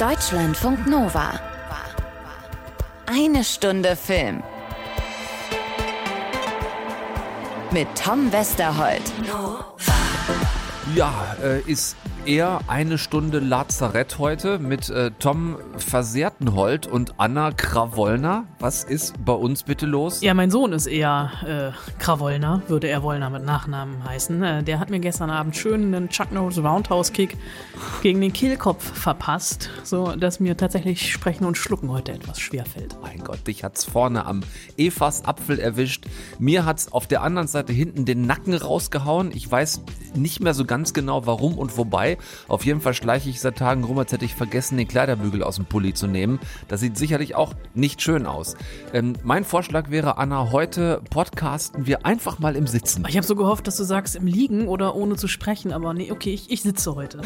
Deutschlandfunk Nova. Eine Stunde Film. Mit Tom Westerholt. Ja, äh, ist eher eine Stunde Lazarett heute mit äh, Tom Versehrtenhold und Anna Krawollner. Was ist bei uns bitte los? Ja, mein Sohn ist eher äh, Krawollner, würde er Wollner mit Nachnamen heißen. Äh, der hat mir gestern Abend schön einen Chuck Norris Roundhouse Kick gegen den Kehlkopf verpasst, so dass mir tatsächlich Sprechen und Schlucken heute etwas schwer fällt. Mein Gott, dich hat's vorne am Evas Apfel erwischt. Mir hat's auf der anderen Seite hinten den Nacken rausgehauen. Ich weiß nicht mehr so ganz genau, warum und wobei. Auf jeden Fall schleiche ich seit Tagen rum, als hätte ich vergessen, den Kleiderbügel aus dem Pulli zu nehmen. Das sieht sicherlich auch nicht schön aus. Ähm, mein Vorschlag wäre, Anna, heute podcasten wir einfach mal im Sitzen. Ich habe so gehofft, dass du sagst im Liegen oder ohne zu sprechen, aber nee, okay, ich, ich sitze heute.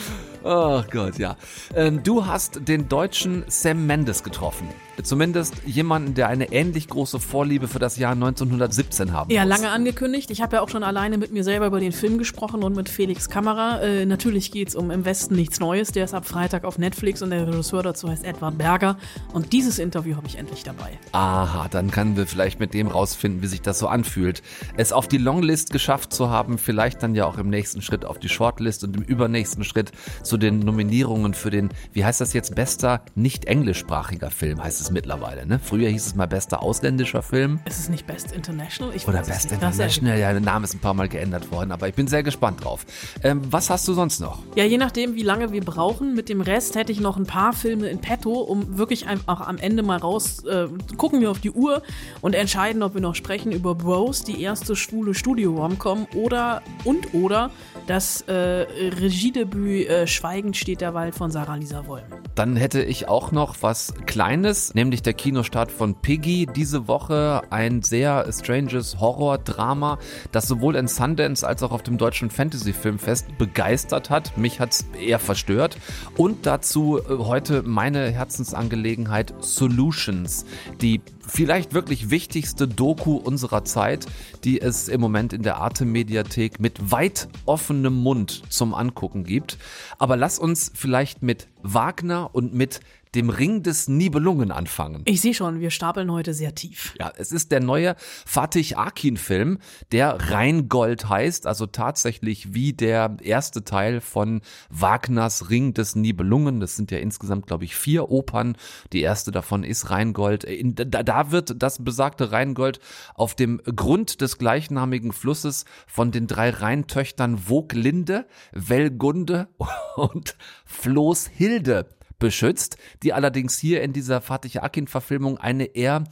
Ach Gott, ja. Ähm, du hast den deutschen Sam Mendes getroffen. Zumindest jemanden, der eine ähnlich große Vorliebe für das Jahr 1917 haben Ja, muss. lange angekündigt. Ich habe ja auch schon alleine mit mir selber über den Film gesprochen und mit Felix Kamera. Äh, natürlich um Im Westen nichts Neues. Der ist ab Freitag auf Netflix und der Regisseur dazu heißt Edward Berger. Und dieses Interview habe ich endlich dabei. Aha, dann können wir vielleicht mit dem rausfinden, wie sich das so anfühlt. Es auf die Longlist geschafft zu haben, vielleicht dann ja auch im nächsten Schritt auf die Shortlist und im übernächsten Schritt zu den Nominierungen für den, wie heißt das jetzt, bester nicht englischsprachiger Film, heißt es mittlerweile, ne? Früher hieß es mal bester ausländischer Film. Ist es nicht Best International? Ich Oder Best International, ja, der Name ist ein paar Mal geändert worden, aber ich bin sehr gespannt drauf. Ähm, was hast du sonst noch? Ja, je nachdem, wie lange wir brauchen. Mit dem Rest hätte ich noch ein paar Filme in petto, um wirklich ein- auch am Ende mal raus, äh, gucken wir auf die Uhr und entscheiden, ob wir noch sprechen über Bros, die erste schwule Studio-Romcom oder und oder das äh, Regiedebüt äh, Schweigend steht der Wald von Sarah Lisa Wollm. Dann hätte ich auch noch was Kleines, nämlich der Kinostart von Piggy. Diese Woche ein sehr stranges Horror-Drama, das sowohl in Sundance als auch auf dem Deutschen Fantasy-Filmfest begeistert hat. Mich hat's eher verstört. Und dazu äh, heute meine Herzensangelegenheit Solutions, die vielleicht wirklich wichtigste Doku unserer Zeit, die es im Moment in der Arte-Mediathek mit weit offenem Mund zum Angucken gibt. Aber lass uns vielleicht mit Wagner und mit dem Ring des Nibelungen anfangen. Ich sehe schon, wir stapeln heute sehr tief. Ja, es ist der neue Fatih Akin-Film, der Rheingold heißt, also tatsächlich wie der erste Teil von Wagners Ring des Nibelungen. Das sind ja insgesamt, glaube ich, vier Opern. Die erste davon ist Rheingold. In, da, da wird das besagte Rheingold auf dem Grund des gleichnamigen Flusses von den drei Rheintöchtern Voglinde, Wellgunde und Floßhilde beschützt, die allerdings hier in dieser Fatih Akin-Verfilmung eine eher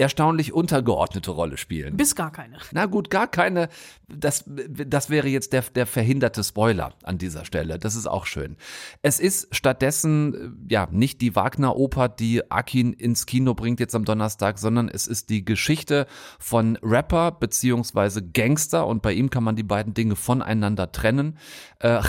erstaunlich untergeordnete Rolle spielen. Bis gar keine. Na gut, gar keine. Das, das wäre jetzt der, der verhinderte Spoiler an dieser Stelle. Das ist auch schön. Es ist stattdessen, äh, ja, nicht die Wagner-Oper, die Akin ins Kino bringt jetzt am Donnerstag, sondern es ist die Geschichte von Rapper beziehungsweise Gangster und bei ihm kann man die beiden Dinge voneinander trennen. Äh,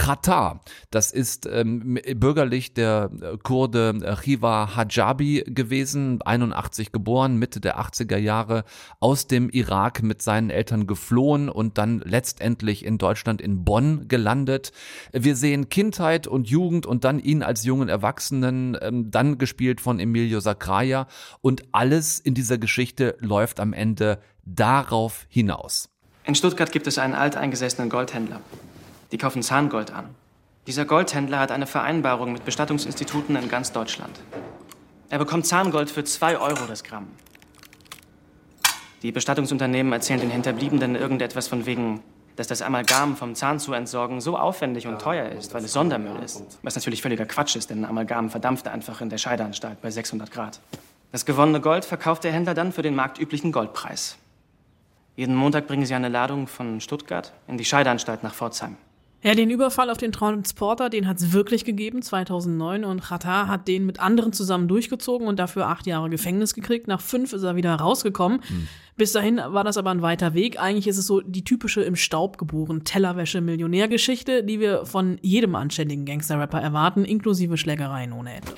das ist ähm, bürgerlich der äh, Kurde Riva Hajabi gewesen, 81 geboren, Mitte der 80er Jahre aus dem Irak mit seinen Eltern geflohen und dann letztendlich in Deutschland in Bonn gelandet. Wir sehen Kindheit und Jugend und dann ihn als jungen Erwachsenen, ähm, dann gespielt von Emilio Sacraia und alles in dieser Geschichte läuft am Ende darauf hinaus. In Stuttgart gibt es einen alteingesessenen Goldhändler. Die kaufen Zahngold an. Dieser Goldhändler hat eine Vereinbarung mit Bestattungsinstituten in ganz Deutschland. Er bekommt Zahngold für 2 Euro das Gramm. Die Bestattungsunternehmen erzählen den Hinterbliebenen irgendetwas von wegen, dass das Amalgam vom Zahn zu entsorgen so aufwendig und teuer ist, weil es Sondermüll ist. Was natürlich völliger Quatsch ist, denn Amalgam verdampft einfach in der Scheideanstalt bei 600 Grad. Das gewonnene Gold verkauft der Händler dann für den marktüblichen Goldpreis. Jeden Montag bringen sie eine Ladung von Stuttgart in die Scheideanstalt nach Pforzheim. Ja, den Überfall auf den Transporter, den hat es wirklich gegeben, 2009. Und Qatar hat den mit anderen zusammen durchgezogen und dafür acht Jahre Gefängnis gekriegt. Nach fünf ist er wieder rausgekommen. Bis dahin war das aber ein weiter Weg. Eigentlich ist es so die typische im Staub geboren Tellerwäsche-Millionärgeschichte, die wir von jedem anständigen Gangster-Rapper erwarten, inklusive Schlägereien ohne Ende.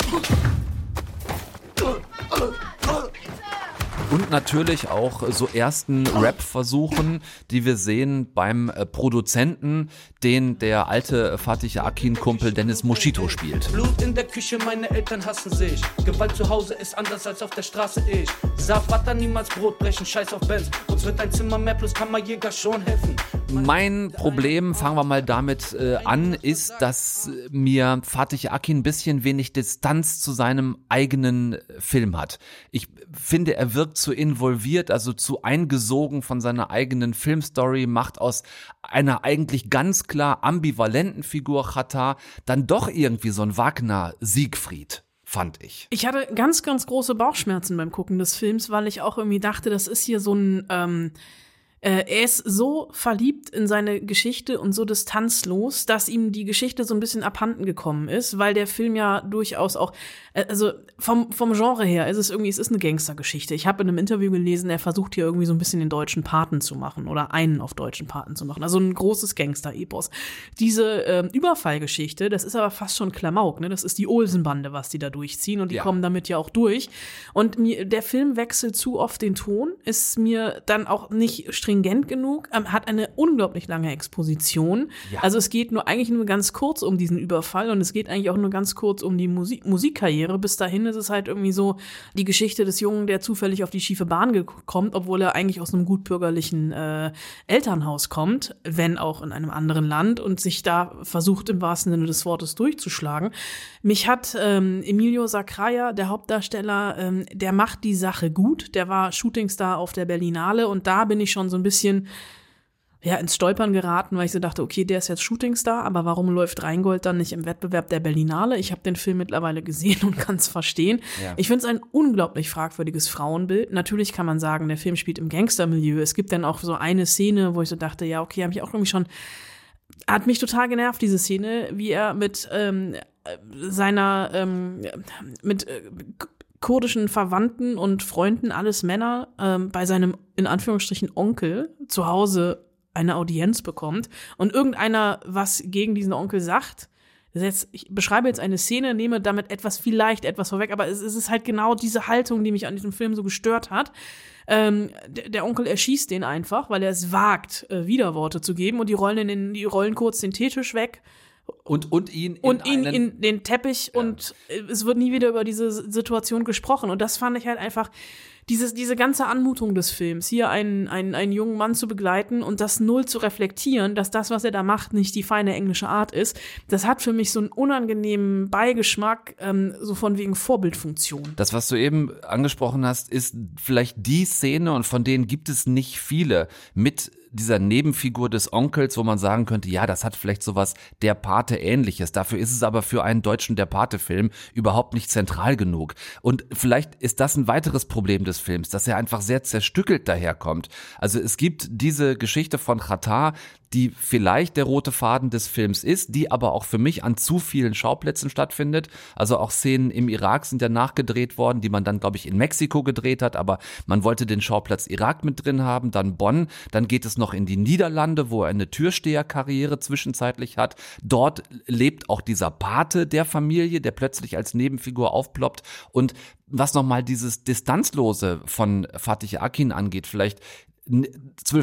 Und natürlich auch so ersten Rap-Versuchen, die wir sehen beim äh, Produzenten, den der alte Fatih Akin-Kumpel Dennis Moschito spielt. Blut in der Küche, meine Eltern hassen sich. Gewalt zu Hause ist anders als auf der Straße ich. Sag Vater niemals Brot brechen, scheiß auf Benz. Uns wird ein Zimmer mehr plus Kammerjäger schon helfen. Mein Problem, fangen wir mal damit äh, an, ist, dass mir Fatih Akin ein bisschen wenig Distanz zu seinem eigenen Film hat. Ich finde, er wirkt zu involviert, also zu eingesogen von seiner eigenen Filmstory, macht aus einer eigentlich ganz klar ambivalenten Figur Chata dann doch irgendwie so ein Wagner-Siegfried fand ich. Ich hatte ganz, ganz große Bauchschmerzen beim Gucken des Films, weil ich auch irgendwie dachte, das ist hier so ein, ähm, äh, er ist so verliebt in seine Geschichte und so distanzlos, dass ihm die Geschichte so ein bisschen abhanden gekommen ist, weil der Film ja durchaus auch, äh, also vom, vom Genre her ist es irgendwie, es ist eine Gangstergeschichte. Ich habe in einem Interview gelesen, er versucht hier irgendwie so ein bisschen den deutschen Paten zu machen oder einen auf deutschen Paten zu machen. Also ein großes Gangster-Epos. Diese äh, Überfallgeschichte, das ist aber fast schon Klamauk, ne? Das ist die Olsenbande, was die da durchziehen und die Ja. kommen damit ja auch durch. Und mir, der Film wechselt zu oft den Ton, ist mir dann auch nicht stringent genug, ähm, hat eine unglaublich lange Exposition. Ja. Also es geht nur eigentlich nur ganz kurz um diesen Überfall und es geht eigentlich auch nur ganz kurz um die Musik Musikkarriere. Bis dahin ist es halt irgendwie so die Geschichte des Jungen, der zufällig auf die schiefe Bahn kommt, obwohl er eigentlich aus einem gutbürgerlichen äh, Elternhaus kommt, wenn auch in einem anderen Land und sich da versucht im wahrsten Sinne des Wortes durchzuschlagen. Mich hat ähm, Emilio Sacraia, der Hauptdarsteller, ähm, der macht die Sache gut. Der war Shootingstar auf der Berlinale und da bin ich schon so ein bisschen ja, ins Stolpern geraten, weil ich so dachte, okay, der ist jetzt Shootingstar, aber warum läuft Rheingold dann nicht im Wettbewerb der Berlinale? Ich habe den Film mittlerweile gesehen und kann es verstehen. Ja. Ich finde es ein unglaublich fragwürdiges Frauenbild. Natürlich kann man sagen, der Film spielt im Gangstermilieu. Es gibt dann auch so eine Szene, wo ich so dachte, ja, okay, habe ich auch irgendwie schon hat mich total genervt, diese Szene, wie er mit ähm, äh, seiner, ähm, mit äh, kurdischen Verwandten und Freunden, alles Männer, ähm, bei seinem, in Anführungsstrichen, Onkel zu Hause eine Audienz bekommt und irgendeiner was gegen diesen Onkel sagt. Jetzt, ich beschreibe jetzt eine Szene, nehme damit etwas vielleicht etwas vorweg, aber es, es ist halt genau diese Haltung, die mich an diesem Film so gestört hat. Ähm, der, der Onkel erschießt den einfach, weil er es wagt, äh, Widerworte zu geben und die rollen, in den, die rollen kurz den Teetisch weg Und, und ihn in und ihn in den Teppich und äh, es wird nie wieder über diese Situation gesprochen. Und das fand ich halt einfach, dieses, diese ganze Anmutung des Films, hier einen, einen, einen jungen Mann zu begleiten und das null zu reflektieren, dass das, was er da macht, nicht die feine englische Art ist, das hat für mich so einen unangenehmen Beigeschmack, ähm, so von wegen Vorbildfunktion. Das, was du eben angesprochen hast, ist vielleicht die Szene, und von denen gibt es nicht viele, mit dieser Nebenfigur des Onkels, wo man sagen könnte, ja, das hat vielleicht sowas der Pate ähnliches. Dafür ist es aber für einen deutschen der Pate-Film überhaupt nicht zentral genug. Und vielleicht ist das ein weiteres Problem des Films, dass er einfach sehr zerstückelt daherkommt. Also es gibt diese Geschichte von Qatar, die vielleicht der rote Faden des Films ist, die aber auch für mich an zu vielen Schauplätzen stattfindet. Also auch Szenen im Irak sind ja nachgedreht worden, die man dann, glaube ich, in Mexiko gedreht hat, aber man wollte den Schauplatz Irak mit drin haben, dann Bonn, dann geht es noch in die Niederlande, wo er eine Türsteherkarriere zwischenzeitlich hat. Dort lebt auch dieser Pate der Familie, der plötzlich als Nebenfigur aufploppt und was nochmal dieses Distanzlose von Fatih Akin angeht, vielleicht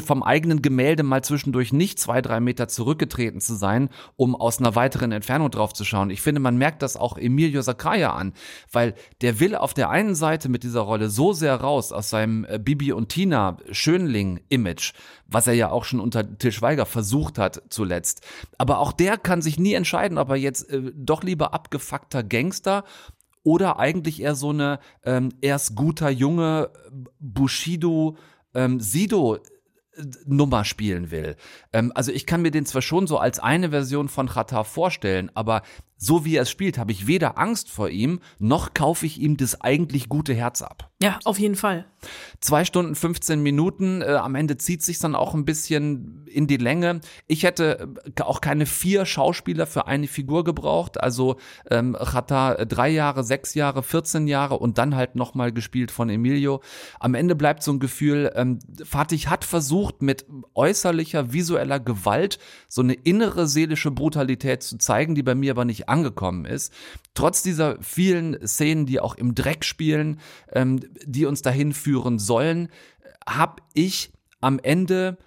vom eigenen Gemälde mal zwischendurch nicht zwei, drei Meter zurückgetreten zu sein, um aus einer weiteren Entfernung drauf zu schauen. Ich finde, man merkt das auch Emilio Sacraia an, weil der will auf der einen Seite mit dieser Rolle so sehr raus aus seinem äh, Bibi und Tina Schönling-Image, was er ja auch schon unter Til Schweiger versucht hat zuletzt. Aber auch der kann sich nie entscheiden, ob er jetzt äh, doch lieber abgefuckter Gangster oder eigentlich eher so eine ähm, erst guter Junge Bushido ähm, Sido äh, Nummer spielen will. Ähm, also ich kann mir den zwar schon so als eine Version von Qatar vorstellen, aber so wie er es spielt, habe ich weder Angst vor ihm, noch kaufe ich ihm das eigentlich gute Herz ab. Ja, auf jeden Fall. Zwei Stunden 15 Minuten, äh, am Ende zieht sich dann auch ein bisschen in die Länge. Ich hätte äh, auch keine vier Schauspieler für eine Figur gebraucht, also ähm, Chata äh, drei Jahre, sechs Jahre, 14 Jahre und dann halt nochmal gespielt von Emilio. Am Ende bleibt so ein Gefühl, ähm, Fatih hat versucht mit äußerlicher visueller Gewalt so eine innere seelische Brutalität zu zeigen, die bei mir aber nicht angekommen ist. Trotz dieser vielen Szenen, die auch im Dreck spielen, ähm, die uns dahin führen sollen, habe ich am Ende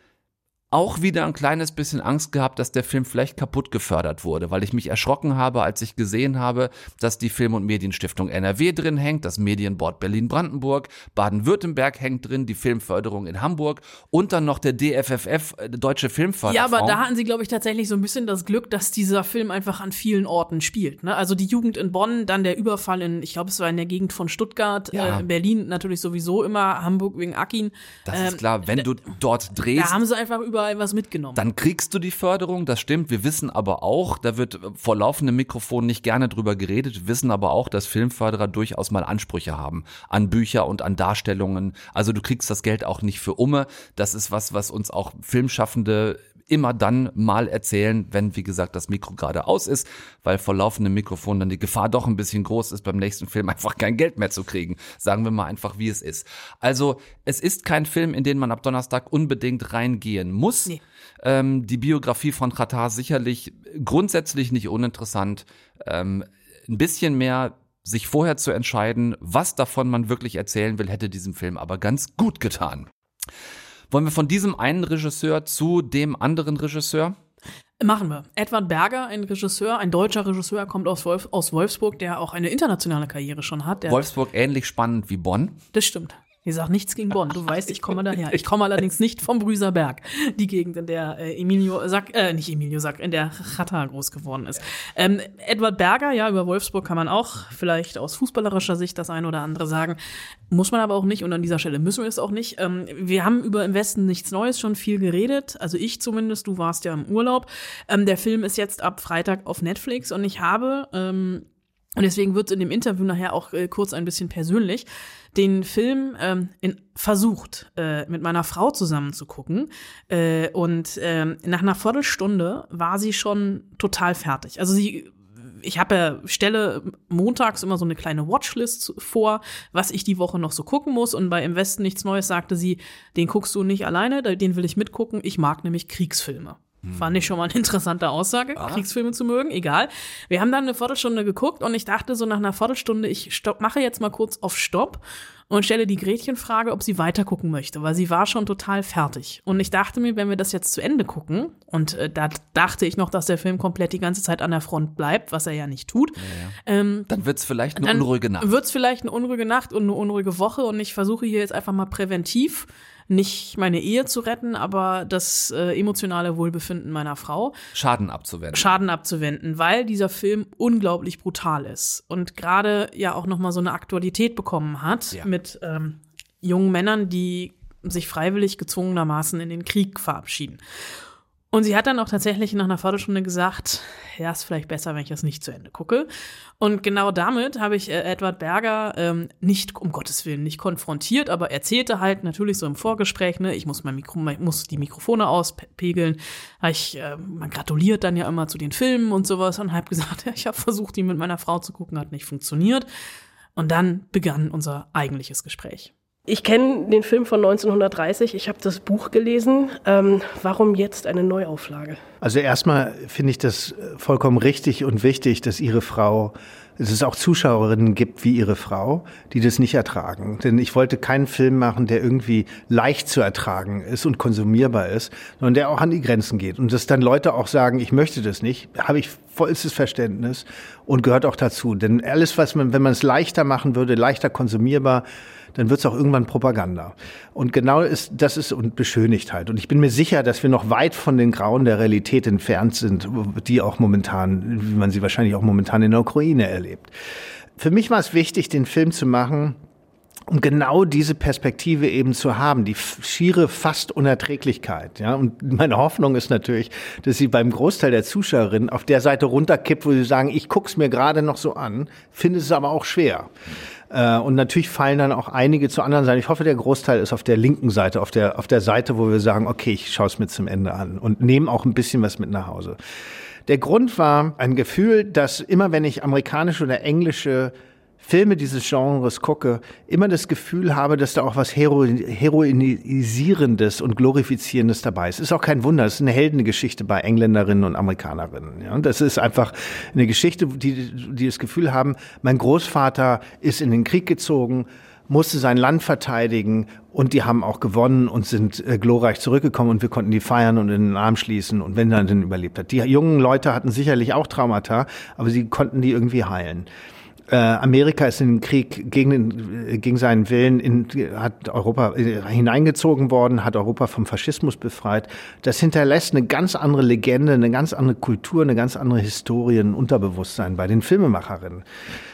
auch wieder ein kleines bisschen Angst gehabt, dass der Film vielleicht kaputt gefördert wurde, weil ich mich erschrocken habe, als ich gesehen habe, dass die Film- und Medienstiftung NRW drin hängt, das Medienboard Berlin-Brandenburg, Baden-Württemberg hängt drin, die Filmförderung in Hamburg und dann noch der DFFF, äh, Deutsche Filmförderung. Ja, aber da hatten sie, glaube ich, tatsächlich so ein bisschen das Glück, dass dieser Film einfach an vielen Orten spielt. Ne? Also die Jugend in Bonn, dann der Überfall in, ich glaube, es war in der Gegend von Stuttgart, Ja. äh, Berlin natürlich sowieso immer, Hamburg wegen Akin. Das Ähm, ist klar, wenn du dort Da drehst, haben sie einfach überall was mitgenommen. dann kriegst du die Förderung, das stimmt. Wir wissen aber auch, da wird vor laufendem Mikrofon nicht gerne drüber geredet, wir wissen aber auch, dass Filmförderer durchaus mal Ansprüche haben an Bücher und an Darstellungen. Also du kriegst das Geld auch nicht für Umme. Das ist was, was uns auch Filmschaffende immer dann mal erzählen, wenn, wie gesagt, das Mikro gerade aus ist, weil vor laufendem Mikrofon dann die Gefahr doch ein bisschen groß ist, beim nächsten Film einfach kein Geld mehr zu kriegen. Sagen wir mal einfach, wie es ist. Also, es ist kein Film, in den man ab Donnerstag unbedingt reingehen muss. Nee. Ähm, die Biografie von Qatar sicherlich grundsätzlich nicht uninteressant. Ähm, ein bisschen mehr sich vorher zu entscheiden, was davon man wirklich erzählen will, hätte diesem Film aber ganz gut getan. Wollen wir von diesem einen Regisseur zu dem anderen Regisseur? Machen wir. Edward Berger, ein Regisseur, ein deutscher Regisseur, kommt aus, Wolf, aus Wolfsburg, der auch eine internationale Karriere schon hat. Der, Wolfsburg ähnlich spannend wie Bonn. Das stimmt. Ich sag nichts gegen Bonn. Du weißt, ich komme daher. Ich komme allerdings nicht vom Brüserberg, die Gegend, in der äh, Emilio Sack, äh, nicht Emilio Sack, in der Chata groß geworden ist. Ähm, Edward Berger, ja, über Wolfsburg kann man auch vielleicht aus fußballerischer Sicht das eine oder andere sagen. Muss man aber auch nicht und an dieser Stelle müssen wir es auch nicht. Ähm, wir haben über im Westen nichts Neues schon viel geredet. Also ich zumindest, du warst ja im Urlaub. Ähm, der Film ist jetzt ab Freitag auf Netflix und ich habe ähm, und deswegen wird in dem Interview nachher auch äh, kurz ein bisschen persönlich, den Film ähm, in, versucht, äh, mit meiner Frau zusammen zu gucken. Äh, und ähm, nach einer Viertelstunde war sie schon total fertig. Also sie ich habe ja, stelle montags immer so eine kleine Watchlist vor, was ich die Woche noch so gucken muss. Und bei Im Westen nichts Neues sagte sie, den guckst du nicht alleine, den will ich mitgucken. Ich mag nämlich Kriegsfilme. Fand ich schon mal eine interessante Aussage, Kriegsfilme zu mögen, egal. Wir haben dann eine Viertelstunde geguckt und ich dachte so nach einer Viertelstunde, ich stopp, mache jetzt mal kurz auf Stopp und stelle die Gretchenfrage, ob sie weiter gucken möchte, weil sie war schon total fertig. Und ich dachte mir, wenn wir das jetzt zu Ende gucken, und äh, da dachte ich noch, dass der Film komplett die ganze Zeit an der Front bleibt, was er ja nicht tut, Ähm, Dann wird's vielleicht eine unruhige Nacht. Wird's vielleicht eine unruhige Nacht und eine unruhige Woche und ich versuche hier jetzt einfach mal präventiv nicht meine Ehe zu retten, aber das äh, emotionale Wohlbefinden meiner Frau Schaden abzuwenden. Schaden abzuwenden, weil dieser Film unglaublich brutal ist und gerade ja auch noch mal so eine Aktualität bekommen hat Ja. mit ähm, jungen Männern, die sich freiwillig gezwungenermaßen in den Krieg verabschieden. Und sie hat dann auch tatsächlich nach einer Viertelstunde gesagt, ja, ist vielleicht besser, wenn ich das nicht zu Ende gucke. Und genau damit habe ich äh, Edward Berger ähm, nicht, um Gottes Willen, nicht konfrontiert, aber erzählte halt natürlich so im Vorgespräch, ne, ich muss mein Mikro, muss die Mikrofone auspegeln. Ich, äh, man gratuliert dann ja immer zu den Filmen und sowas und habe gesagt, ja, ich habe versucht, die mit meiner Frau zu gucken, hat nicht funktioniert. Und dann begann unser eigentliches Gespräch. Ich kenne den Film von 1930, ich habe das Buch gelesen. Ähm, warum jetzt eine Neuauflage? Also erstmal finde ich das äh, vollkommen richtig und wichtig, dass Ihre Frau, dass es auch Zuschauerinnen gibt wie Ihre Frau, die das nicht ertragen. Denn ich wollte keinen Film machen, der irgendwie leicht zu ertragen ist und konsumierbar ist, sondern der auch an die Grenzen geht. Und dass dann Leute auch sagen, ich möchte das nicht, habe ich vollstes Verständnis und gehört auch dazu. Denn alles, was man, wenn man es leichter machen würde, leichter konsumierbar, dann wird es auch irgendwann Propaganda. Und genau ist, das ist und Beschönigtheit. Und ich bin mir sicher, dass wir noch weit von den Grauen der Realität entfernt sind, die auch momentan, wie man sie wahrscheinlich auch momentan in der Ukraine erlebt. Für mich war es wichtig, den Film zu machen, um genau diese Perspektive eben zu haben, die schiere fast Unerträglichkeit. Ja? Und meine Hoffnung ist natürlich, dass sie beim Großteil der Zuschauerinnen auf der Seite runterkippt, wo sie sagen, ich guck's mir gerade noch so an, finde es aber auch schwer. Äh, Und natürlich fallen dann auch einige zu anderen Seiten. Ich hoffe, der Großteil ist auf der linken Seite, auf der, auf der Seite, wo wir sagen, okay, ich schaue es mir zum Ende an und nehme auch ein bisschen was mit nach Hause. Der Grund war ein Gefühl, dass immer wenn ich amerikanische oder englische Filme dieses Genres gucke, immer das Gefühl habe, dass da auch was Hero Heroinisierendes und Glorifizierendes dabei ist. Ist auch kein Wunder, es ist eine Heldengeschichte bei Engländerinnen und Amerikanerinnen. Ja? Das ist einfach eine Geschichte, die, die das Gefühl haben, mein Großvater ist in den Krieg gezogen, musste sein Land verteidigen und die haben auch gewonnen und sind äh, glorreich zurückgekommen und wir konnten die feiern und in den Arm schließen und wenn dann den überlebt hat. Die jungen Leute hatten sicherlich auch Traumata, aber sie konnten die irgendwie heilen. Äh, Amerika ist in den Krieg gegen, den, äh, gegen seinen Willen in, hat Europa äh, hineingezogen worden, hat Europa vom Faschismus befreit. Das hinterlässt eine ganz andere Legende, eine ganz andere Kultur, eine ganz andere Historie, ein Unterbewusstsein bei den Filmemacherinnen.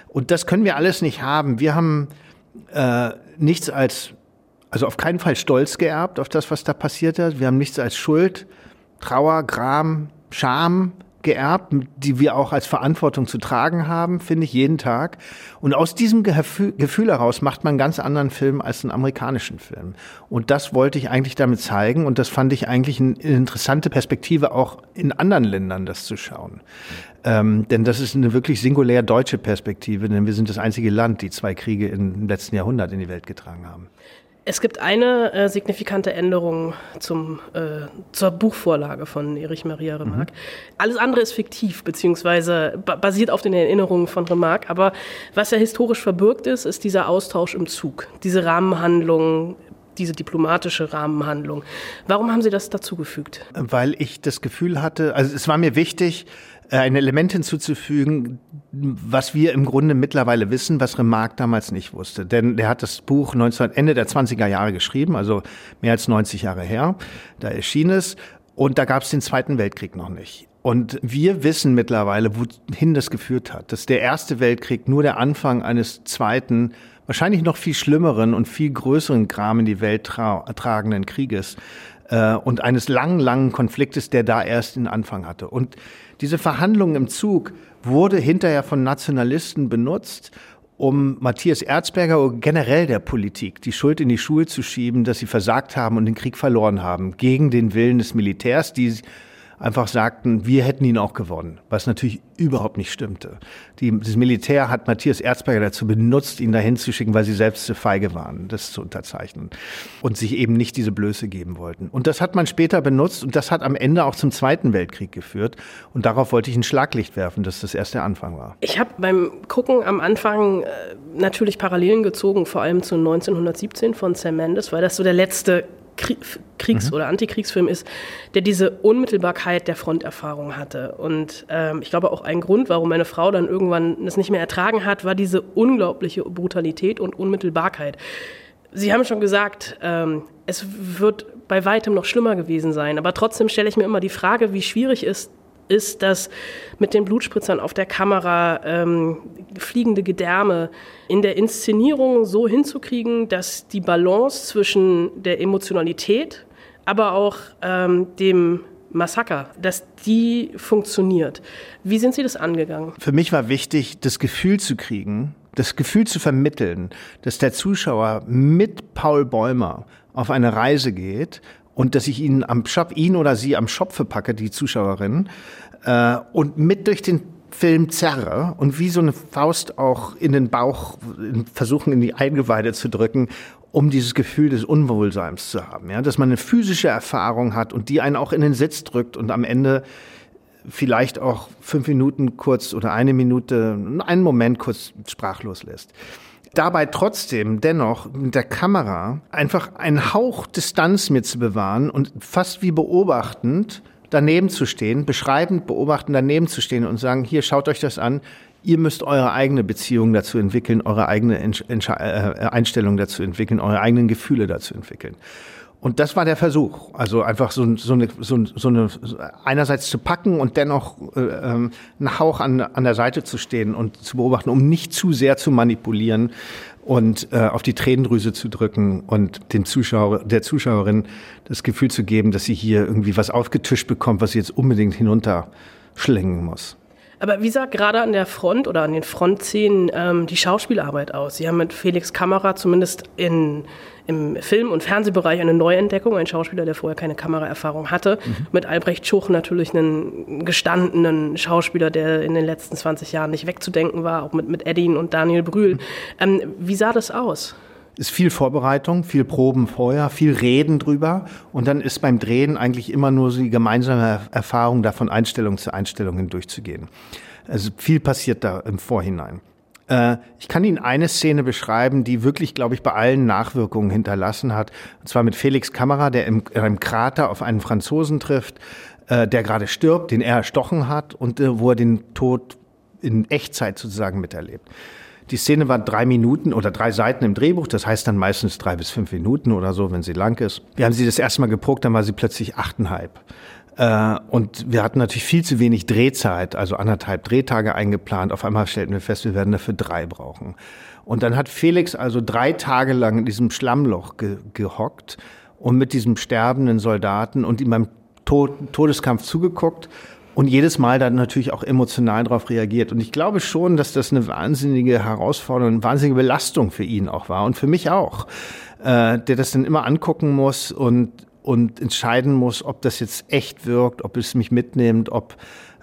Und das können wir alles nicht haben. Wir haben äh, nichts als, also auf keinen Fall Stolz geerbt auf das, was da passiert hat. Wir haben nichts als Schuld, Trauer, Gram, Scham geerbt, die wir auch als Verantwortung zu tragen haben, finde ich jeden Tag. Und aus diesem Gefühl heraus macht man einen ganz anderen Film als einen amerikanischen Film. Und das wollte ich eigentlich damit zeigen. Und das fand ich eigentlich eine interessante Perspektive, auch in anderen Ländern das zu schauen. Ähm, denn das ist eine wirklich singulär deutsche Perspektive, denn wir sind das einzige Land, die zwei Kriege im letzten Jahrhundert in die Welt getragen haben. Es gibt eine äh, signifikante Änderung zum, äh, zur Buchvorlage von Erich Maria Remarque. Mhm. Alles andere ist fiktiv, beziehungsweise basiert auf den Erinnerungen von Remarque. Aber was ja historisch verbürgt ist, ist dieser Austausch im Zug, diese Rahmenhandlung, diese diplomatische Rahmenhandlung. Warum haben Sie das dazugefügt? Weil ich das Gefühl hatte, also es war mir wichtig, ein Element hinzuzufügen, was wir im Grunde mittlerweile wissen, was Remarque damals nicht wusste. Denn er hat das Buch 19, Ende der 20er Jahre geschrieben, also mehr als 90 Jahre her. Da erschien es. Und da gab es den Zweiten Weltkrieg noch nicht. Und wir wissen mittlerweile, wohin das geführt hat. Dass der Erste Weltkrieg nur der Anfang eines zweiten, wahrscheinlich noch viel schlimmeren und viel größeren Kram in die Welt tra tragenden Krieges äh, und eines langen, langen Konfliktes, der da erst den Anfang hatte. Und diese Verhandlungen im Zug wurde hinterher von Nationalisten benutzt, um Matthias Erzberger oder generell der Politik die Schuld in die Schuhe zu schieben, dass sie versagt haben und den Krieg verloren haben, gegen den Willen des Militärs, die einfach sagten, wir hätten ihn auch gewonnen, was natürlich überhaupt nicht stimmte. Die, das Militär hat Matthias Erzberger dazu benutzt, ihn dahin zu schicken, weil sie selbst zu feige waren, das zu unterzeichnen und sich eben nicht diese Blöße geben wollten. Und das hat man später benutzt und das hat am Ende auch zum Zweiten Weltkrieg geführt. Und darauf wollte ich ein Schlaglicht werfen, dass das erst der Anfang war. Ich habe beim Gucken am Anfang äh, natürlich Parallelen gezogen, vor allem zu 1917 von Sam Mendes, weil das so der letzte Kriegs- mhm. oder Antikriegsfilm ist, der diese Unmittelbarkeit der Fronterfahrung hatte. Und ähm, ich glaube auch ein Grund, warum meine Frau dann irgendwann das nicht mehr ertragen hat, war diese unglaubliche Brutalität und Unmittelbarkeit. Sie haben schon gesagt, ähm, es wird bei weitem noch schlimmer gewesen sein. Aber trotzdem stelle ich mir immer die Frage, wie schwierig ist ist, dass mit den Blutspritzern auf der Kamera ähm, fliegende Gedärme in der Inszenierung so hinzukriegen, dass die Balance zwischen der Emotionalität, aber auch ähm, dem Massaker, dass die funktioniert. Wie sind Sie das angegangen? Für mich war wichtig, das Gefühl zu kriegen, das Gefühl zu vermitteln, dass der Zuschauer mit Paul Bäumer auf eine Reise geht und dass ich ihn am Schopf, ihn oder sie am Schopfe packe, die Zuschauerin, äh, und mit durch den Film zerre und wie so eine Faust auch in den Bauch versuchen, in die Eingeweide zu drücken, um dieses Gefühl des Unwohlseins zu haben. Ja? Dass man eine physische Erfahrung hat und die einen auch in den Sitz drückt und am Ende vielleicht auch fünf Minuten kurz oder eine Minute, einen Moment kurz sprachlos lässt dabei trotzdem dennoch mit der Kamera einfach einen Hauch Distanz mir zu bewahren und fast wie beobachtend daneben zu stehen, beschreibend beobachten, daneben zu stehen und sagen, hier schaut euch das an, ihr müsst eure eigene Beziehung dazu entwickeln, eure eigene äh, Einstellung dazu entwickeln, eure eigenen Gefühle dazu entwickeln. Und das war der Versuch. Also einfach so, so, eine, so, so eine, einerseits zu packen und dennoch äh, ähm, einen Hauch an, an der Seite zu stehen und zu beobachten, um nicht zu sehr zu manipulieren und äh, auf die Tränendrüse zu drücken und dem Zuschauer, der Zuschauerin das Gefühl zu geben, dass sie hier irgendwie was aufgetischt bekommt, was sie jetzt unbedingt hinunterschlingen muss. Aber wie sah gerade an der Front oder an den Frontszenen ähm, die Schauspielarbeit aus? Sie haben mit Felix Kamera zumindest in, im Film- und Fernsehbereich eine Neuentdeckung, ein Schauspieler, der vorher keine Kameraerfahrung hatte. Mhm. Mit Albrecht Schuch natürlich einen gestandenen Schauspieler, der in den letzten 20 Jahren nicht wegzudenken war, auch mit, mit Eddin und Daniel Brühl. Mhm. Ähm, wie sah das aus? Ist viel Vorbereitung, viel Proben vorher, viel Reden drüber und dann ist beim Drehen eigentlich immer nur so die gemeinsame Erfahrung, da von Einstellung zu Einstellung hindurchzugehen. Also viel passiert da im Vorhinein. Äh, ich kann Ihnen eine Szene beschreiben, die wirklich, glaube ich, bei allen Nachwirkungen hinterlassen hat. Und zwar mit Felix Kamera, der im, in einem Krater auf einen Franzosen trifft, äh, der gerade stirbt, den er erstochen hat und äh, wo er den Tod in Echtzeit sozusagen miterlebt. Die Szene war drei Minuten oder drei Seiten im Drehbuch, das heißt dann meistens drei bis fünf Minuten oder so, wenn sie lang ist. Wir haben sie das erste Mal geprobt, dann war sie plötzlich achteinhalb. Äh, und wir hatten natürlich viel zu wenig Drehzeit, also anderthalb Drehtage eingeplant. Auf einmal stellten wir fest, wir werden dafür drei brauchen. Und dann hat Felix also drei Tage lang in diesem Schlammloch ge gehockt und mit diesem sterbenden Soldaten und ihm beim Tod Todeskampf zugeguckt und jedes Mal dann natürlich auch emotional darauf reagiert. Und ich glaube schon, dass das eine wahnsinnige Herausforderung, eine wahnsinnige Belastung für ihn auch war und für mich auch, äh, der das dann immer angucken muss und, und entscheiden muss, ob das jetzt echt wirkt, ob es mich mitnimmt, ob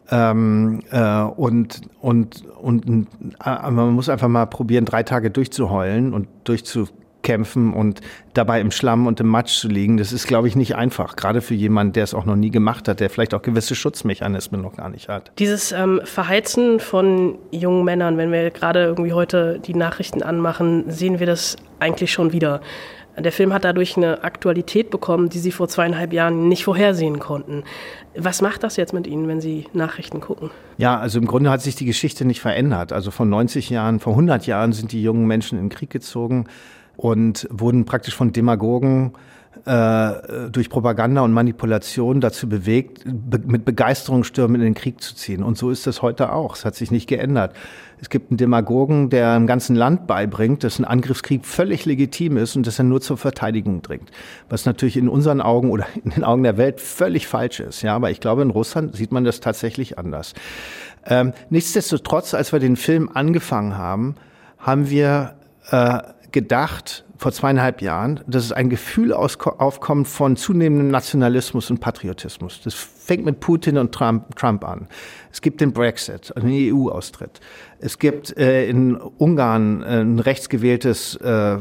ähm, äh, und und und äh, man muss einfach mal probieren, drei Tage durchzuheulen und durchzu kämpfen und dabei im Schlamm und im Matsch zu liegen, das ist, glaube ich, nicht einfach. Gerade für jemanden, der es auch noch nie gemacht hat, der vielleicht auch gewisse Schutzmechanismen noch gar nicht hat. Dieses ähm, Verheizen von jungen Männern, wenn wir gerade irgendwie heute die Nachrichten anmachen, sehen wir das eigentlich schon wieder. Der Film hat dadurch eine Aktualität bekommen, die Sie vor zweieinhalb Jahren nicht vorhersehen konnten. Was macht das jetzt mit Ihnen, wenn Sie Nachrichten gucken? Ja, also im Grunde hat sich die Geschichte nicht verändert. Also vor 90 Jahren, vor 100 Jahren sind die jungen Menschen in den Krieg gezogen und wurden praktisch von Demagogen äh, durch Propaganda und Manipulation dazu bewegt, be mit Begeisterungsstürmen in den Krieg zu ziehen. Und so ist das heute auch. Es hat sich nicht geändert. Es gibt einen Demagogen, der im ganzen Land beibringt, dass ein Angriffskrieg völlig legitim ist und dass er nur zur Verteidigung dringt. Was natürlich in unseren Augen oder in den Augen der Welt völlig falsch ist. Ja, aber ich glaube, in Russland sieht man das tatsächlich anders. Ähm, nichtsdestotrotz, als wir den Film angefangen haben, haben wir äh, gedacht, vor zweieinhalb Jahren, dass es ein Gefühl aufkommt von zunehmendem Nationalismus und Patriotismus. Das fängt mit Putin und Trump, Trump an. Es gibt den Brexit, einen EU-Austritt. Es gibt äh, in Ungarn äh, ein rechtsgewähltes, äh,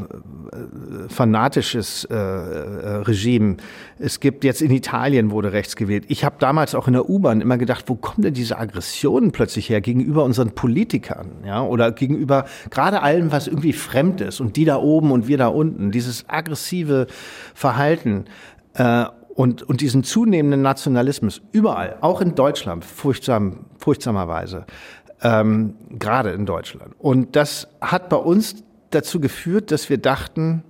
fanatisches äh, äh, Regime. Es gibt jetzt in Italien wurde rechts gewählt. Ich habe damals auch in der U-Bahn immer gedacht, wo kommen denn diese Aggressionen plötzlich her gegenüber unseren Politikern, ja, oder gegenüber gerade allem, was irgendwie fremd ist und die da oben und wir da unten. Dieses aggressive Verhalten. Und, und diesen zunehmenden Nationalismus überall, auch in Deutschland, furchtsam, furchtsamerweise, ähm, gerade in Deutschland. Und das hat bei uns dazu geführt, dass wir dachten,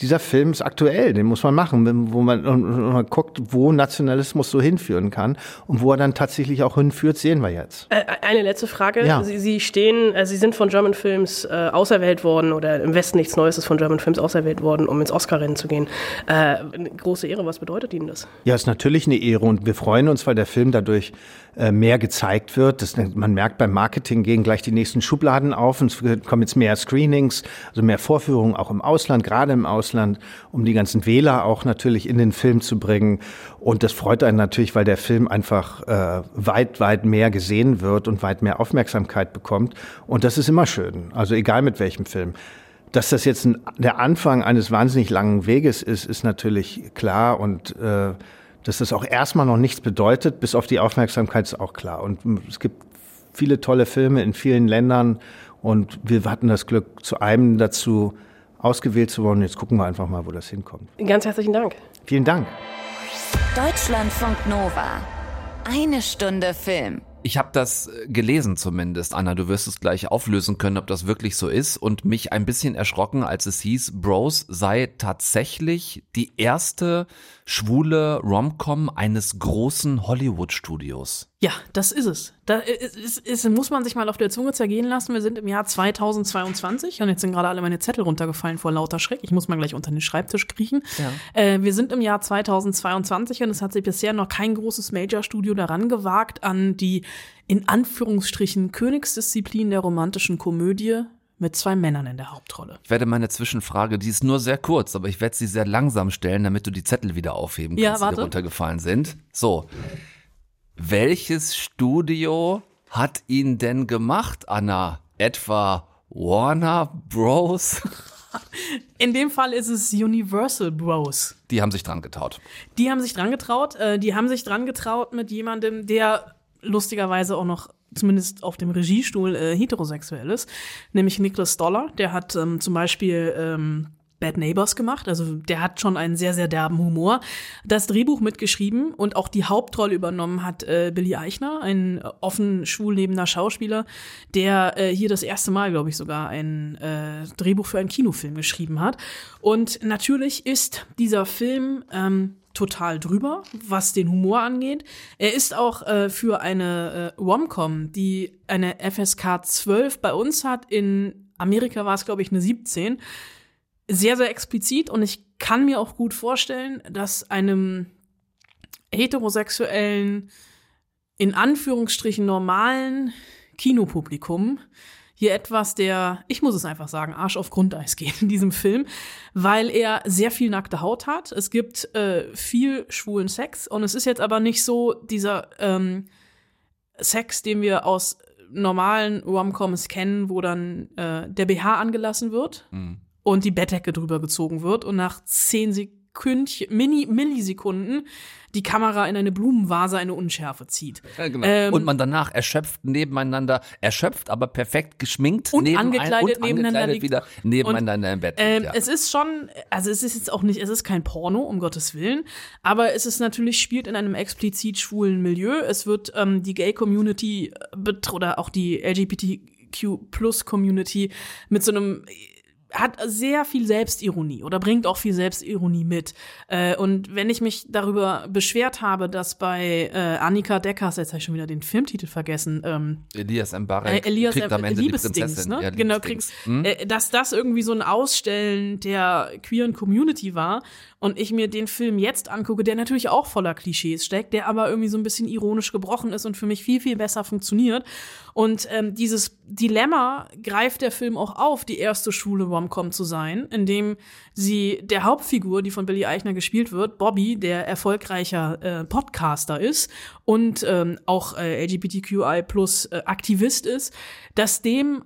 dieser Film ist aktuell, den muss man machen, wo man, man, guckt, wo Nationalismus so hinführen kann und wo er dann tatsächlich auch hinführt, sehen wir jetzt. Äh, eine letzte Frage. Ja. Sie, Sie, stehen, äh, Sie sind von German Films äh, auserwählt worden oder im Westen nichts Neues ist von German Films auserwählt worden, um ins Oscar-Rennen zu gehen. Äh, große Ehre, was bedeutet Ihnen das? Ja, ist natürlich eine Ehre und wir freuen uns, weil der Film dadurch mehr gezeigt wird. Das, man merkt beim Marketing gehen gleich die nächsten Schubladen auf und es kommen jetzt mehr Screenings, also mehr Vorführungen auch im Ausland, gerade im Ausland, um die ganzen Wähler auch natürlich in den Film zu bringen. Und das freut einen natürlich, weil der Film einfach äh, weit, weit mehr gesehen wird und weit mehr Aufmerksamkeit bekommt. Und das ist immer schön. Also egal mit welchem Film. Dass das jetzt ein, der Anfang eines wahnsinnig langen Weges ist, ist natürlich klar und äh, dass das auch erstmal noch nichts bedeutet, bis auf die Aufmerksamkeit ist auch klar. Und es gibt viele tolle Filme in vielen Ländern und wir hatten das Glück, zu einem dazu ausgewählt zu worden. Jetzt gucken wir einfach mal, wo das hinkommt. Ganz herzlichen Dank. Vielen Dank. Deutschlandfunk Nova. Eine Stunde Film. Ich habe das äh, gelesen zumindest, Anna. Du wirst es gleich auflösen können, ob das wirklich so ist. Und mich ein bisschen erschrocken, als es hieß, Bros sei tatsächlich die erste schwule Romcom eines großen Hollywood-Studios. Ja, das ist es. Da ist, ist, ist, muss man sich mal auf der Zunge zergehen lassen. Wir sind im Jahr 2022 und jetzt sind gerade alle meine Zettel runtergefallen vor lauter Schreck. Ich muss mal gleich unter den Schreibtisch kriechen. Ja. Äh, wir sind im Jahr 2022 und es hat sich bisher noch kein großes Major-Studio daran gewagt, an die in Anführungsstrichen Königsdisziplin der romantischen Komödie mit zwei Männern in der Hauptrolle. Ich werde meine Zwischenfrage, die ist nur sehr kurz, aber ich werde sie sehr langsam stellen, damit du die Zettel wieder aufheben Ja, kannst, die warte. dir runtergefallen sind. So. Welches Studio hat ihn denn gemacht, Anna? Etwa Warner Bros? In dem Fall ist es Universal Bros. Die haben sich dran getaut. Die haben sich dran getraut. Äh, die haben sich dran getraut mit jemandem, der lustigerweise auch noch zumindest auf dem Regiestuhl äh, heterosexuell ist, nämlich Nicholas Dollar. Der hat ähm, zum Beispiel ähm, Bad Neighbors gemacht. Also der hat schon einen sehr, sehr derben Humor. Das Drehbuch mitgeschrieben und auch die Hauptrolle übernommen hat äh, Billy Eichner, ein äh, offen schwul lebender Schauspieler, der äh, hier das erste Mal, glaube ich, sogar ein äh, Drehbuch für einen Kinofilm geschrieben hat. Und natürlich ist dieser Film ähm, total drüber, was den Humor angeht. Er ist auch äh, für eine äh, Romcom, die eine FSK 12 bei uns hat. In Amerika war es, glaube ich, eine 17 sehr, sehr explizit und ich kann mir auch gut vorstellen, dass einem heterosexuellen, in Anführungsstrichen normalen Kinopublikum hier etwas der, ich muss es einfach sagen, Arsch auf Grundeis geht in diesem Film, weil er sehr viel nackte Haut hat. Es gibt äh, viel schwulen Sex und es ist jetzt aber nicht so dieser ähm, Sex, den wir aus normalen Romcoms kennen, wo dann äh, der BH angelassen wird und die Bettdecke drüber gezogen wird und nach zehn Sekündchen, Mini Millisekunden die Kamera in eine Blumenvase eine Unschärfe zieht. Ja, genau. Ähm, und man danach erschöpft nebeneinander, erschöpft, aber perfekt geschminkt Und neben angekleidet und nebeneinander angekleidet wieder nebeneinander im Bett. Ähm, ja. Es ist schon, also es ist jetzt auch nicht, es ist kein Porno, um Gottes Willen, aber es ist natürlich, spielt in einem explizit schwulen Milieu. Es wird ähm, die Gay-Community oder auch die LGBTQ-Plus-Community mit so einem hat sehr viel Selbstironie oder bringt auch viel Selbstironie mit. Äh, und wenn ich mich darüber beschwert habe, dass bei äh, Annika Deckers, jetzt habe ich schon wieder den Filmtitel vergessen, ähm, Elias Mbarek äh, Elias kriegt am äh, Ende die Liebesdings, Prinzessin. ne? Ja, genau, kriegst, Hm? äh, dass das irgendwie so ein Ausstellen der queeren Community war und ich mir den Film jetzt angucke, der natürlich auch voller Klischees steckt, der aber irgendwie so ein bisschen ironisch gebrochen ist und für mich viel, viel besser funktioniert. Und ähm, dieses Dilemma greift der Film auch auf, die erste Schule Romcom zu sein, indem sie der Hauptfigur, die von Billy Eichner gespielt wird, Bobby, der erfolgreicher äh, Podcaster ist und ähm, auch äh, LGBTQI plus äh, Aktivist ist, dass dem